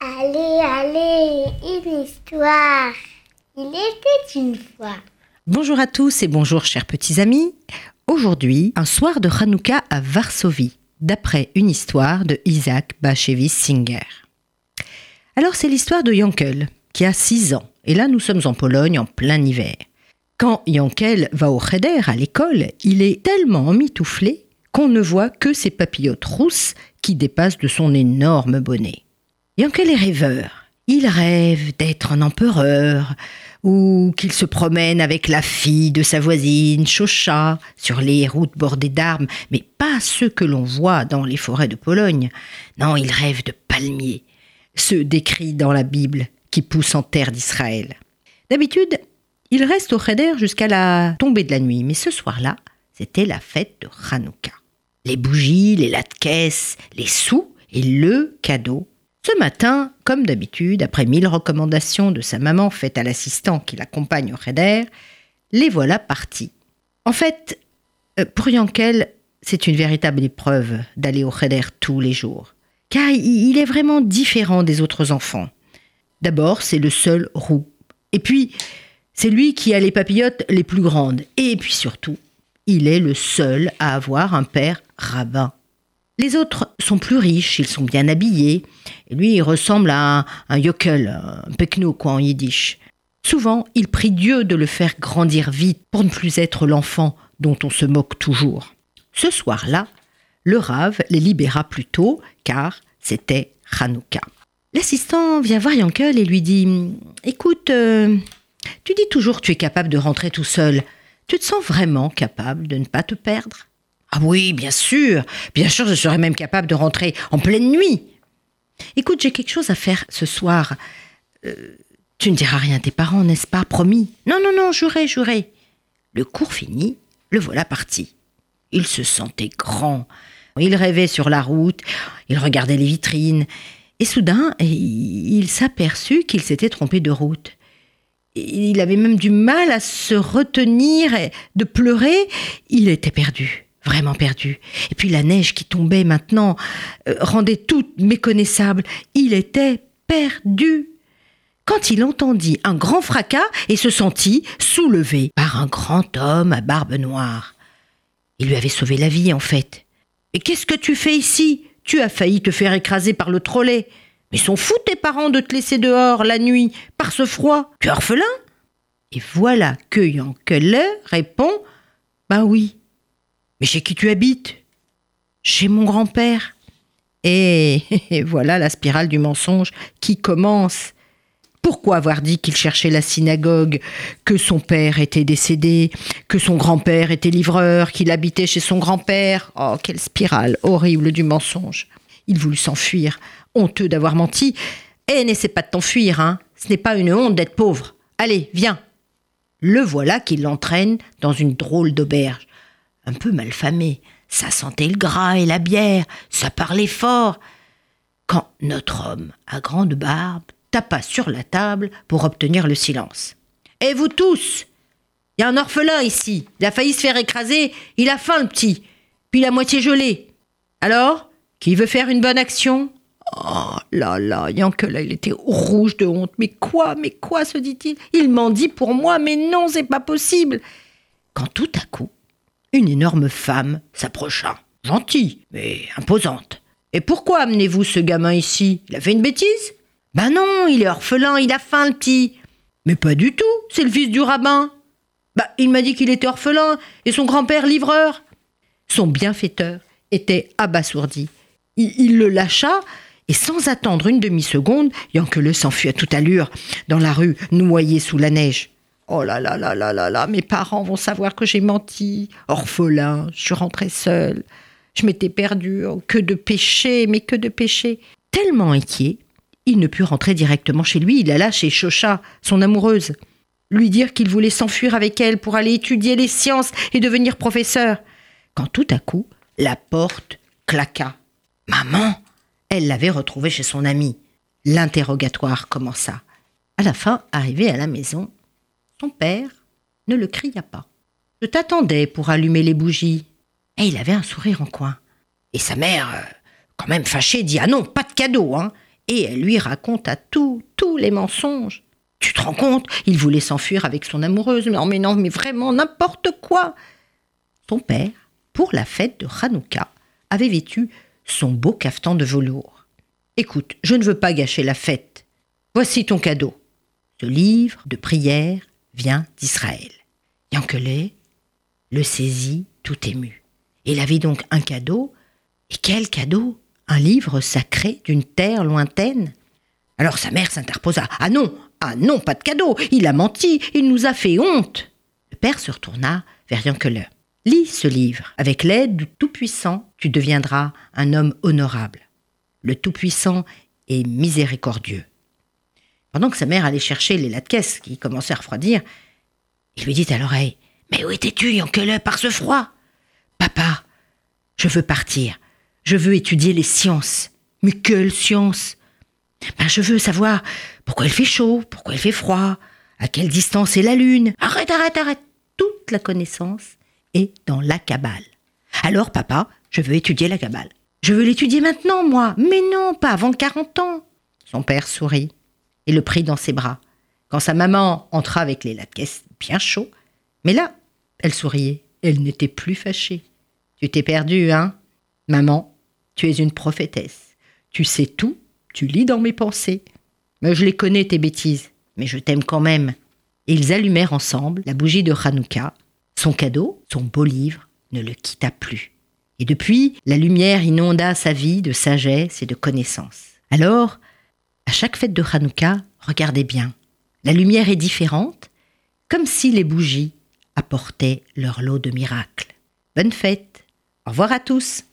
Allez, allez, une histoire. Il était une fois. Bonjour à tous et bonjour chers petits amis. Aujourd'hui, un soir de Hanouka à Varsovie, d'après une histoire de Isaac Bashevis Singer. Alors c'est l'histoire de Yankel, qui a 6 ans, et là nous sommes en Pologne en plein hiver. Quand Yankel va au Cheder à l'école, il est tellement emmitouflé qu'on ne voit que ses papillotes rousses qui dépassent de son énorme bonnet. Yankel est rêveur. Il rêve d'être un empereur, ou qu'il se promène avec la fille de sa voisine, Chocha, sur les routes bordées d'arbres, mais pas ceux que l'on voit dans les forêts de Pologne. Non, il rêve de palmiers, ceux décrits dans la Bible qui poussent en terre d'Israël. D'habitude, il reste au Cheder jusqu'à la tombée de la nuit, mais ce soir-là, c'était la fête de Hanouka. Les bougies, les latkes, les sous et le cadeau ce matin, comme d'habitude, après mille recommandations de sa maman faites à l'assistant qui l'accompagne au Cheder, les voilà partis. En fait, euh, pour Yankel, c'est une véritable épreuve d'aller au Cheder tous les jours. Car il est vraiment différent des autres enfants. D'abord, c'est le seul roux. Et puis, c'est lui qui a les papillotes les plus grandes. Et puis surtout, il est le seul à avoir un père rabbin. Les autres sont plus riches, ils sont bien habillés. Lui, il ressemble à un, un yokel, un pekno, quoi, en yiddish. Souvent, il prie Dieu de le faire grandir vite pour ne plus être l'enfant dont on se moque toujours. Ce soir-là, le Rave les libéra plus tôt, car c'était Hanouka. L'assistant vient voir Yankel et lui dit Écoute, euh, tu dis toujours que tu es capable de rentrer tout seul. Tu te sens vraiment capable de ne pas te perdre? Ah oui, bien sûr. Bien sûr, je serais même capable de rentrer en pleine nuit. Écoute, j'ai quelque chose à faire ce soir. Euh, tu ne diras rien à tes parents, n'est-ce pas? Promis. Non, non, non, juré, juré. Le cours fini, le voilà parti. Il se sentait grand. Il rêvait sur la route, il regardait les vitrines, et soudain, il s'aperçut qu'il s'était trompé de route. Il avait même du mal à se retenir de pleurer, il était perdu vraiment perdu. Et puis la neige qui tombait maintenant euh, rendait tout méconnaissable. Il était perdu. Quand il entendit un grand fracas et se sentit soulevé par un grand homme à barbe noire. Il lui avait sauvé la vie, en fait. Et qu'est-ce que tu fais ici? Tu as failli te faire écraser par le trolley. Mais sont fous tes parents de te laisser dehors la nuit, par ce froid. Tu es orphelin? Et voilà que Yankeler répond Bah oui, mais chez qui tu habites? Chez mon grand-père. Et, voilà la spirale du mensonge qui commence. Pourquoi avoir dit qu'il cherchait la synagogue, que son père était décédé, que son grand-père était livreur, qu'il habitait chez son grand-père? Oh, quelle spirale horrible du mensonge Il voulut s'enfuir, honteux d'avoir menti. Eh, n'essaie pas de t'enfuir, hein Ce n'est pas une honte d'être pauvre. Allez, viens Le voilà qui l'entraîne dans une drôle d'auberge un peu malfamé. Ça sentait le gras et la bière, ça parlait fort. Quand notre homme, à grande barbe, tapa sur la table pour obtenir le silence. Et vous tous Il y a un orphelin ici. Il a failli se faire écraser. Il a faim, le petit. Puis la moitié gelée. Alors Qui veut faire une bonne action? Oh là là, là, il était rouge de honte. Mais quoi, mais quoi, se dit-il? Il m'en dit pour moi, mais non, c'est pas possible. Quand tout à coup, une énorme femme s'approcha. Gentille, mais imposante. Et pourquoi amenez-vous ce gamin ici? Il a fait une bêtise? Ben non, il est orphelin, il a faim, le petit. Mais pas du tout, c'est le fils du rabbin. Bah, il m'a dit qu'il était orphelin et son grand-père livreur. Son bienfaiteur était abasourdi. Il, le lâcha et sans attendre une demi-seconde, Yankele s'enfuit à toute allure dans la rue, noyé sous la neige. Oh là là là là là là, mes parents vont savoir que j'ai menti. Orphelin, je suis rentrée seule. Je m'étais perdue. Oh, que de péché, mais que de péché. Tellement inquiet, il ne put rentrer directement chez lui. Il alla chez Chocha, son amoureuse, lui dire qu'il voulait s'enfuir avec elle pour aller étudier les sciences et devenir professeur. Quand tout à coup, la porte claqua. Maman Elle l'avait retrouvé chez son ami. L'interrogatoire commença. À la fin, arrivé à la maison, son père ne le cria pas. Je t'attendais pour allumer les bougies. Et il avait un sourire en coin. Et sa mère, euh, quand même fâchée, dit Ah non, pas de cadeau, hein Et elle lui raconte à tout, tous les mensonges. Tu te rends compte? Il voulait s'enfuir avec son amoureuse. Non, mais non, mais vraiment, n'importe quoi Son père, pour la fête de Hanouka, avait vêtu son beau cafetan de velours. Écoute, je ne veux pas gâcher la fête. Voici ton cadeau. Ce livre de prière vient d'Israël. Yankele le saisit tout ému. Il avait donc un cadeau. Et quel cadeau? Un livre sacré d'une terre lointaine? Alors sa mère s'interposa. Ah non, ah non, pas de cadeau. Il a menti, il nous a fait honte. Le père se retourna vers Yankele. Lis ce livre. Avec l'aide du Tout-Puissant, tu deviendras un homme honorable. Le Tout-Puissant est miséricordieux. Pendant que sa mère allait chercher les caisse qui commençaient à refroidir, il lui dit à l'oreille Mais où étais-tu, Yankele, par ce froid Papa, je veux partir. Je veux étudier les sciences. Mais quelles sciences ben, Je veux savoir pourquoi il fait chaud, pourquoi il fait froid, à quelle distance est la lune. Arrête, arrête, arrête. Toute la connaissance est dans la cabale. Alors, papa, je veux étudier la cabale. Je veux l'étudier maintenant, moi. Mais non, pas avant 40 ans. Son père sourit et le prit dans ses bras. Quand sa maman entra avec les lattes bien chauds, mais là, elle souriait. Elle n'était plus fâchée. Tu t'es perdue, hein? Maman, tu es une prophétesse. Tu sais tout, tu lis dans mes pensées. Mais je les connais, tes bêtises, mais je t'aime quand même. Et ils allumèrent ensemble la bougie de Hanouka. Son cadeau, son beau livre, ne le quitta plus. Et depuis, la lumière inonda sa vie de sagesse et de connaissance. Alors, à chaque fête de Hanouka, regardez bien. La lumière est différente, comme si les bougies apportaient leur lot de miracles. Bonne fête. Au revoir à tous.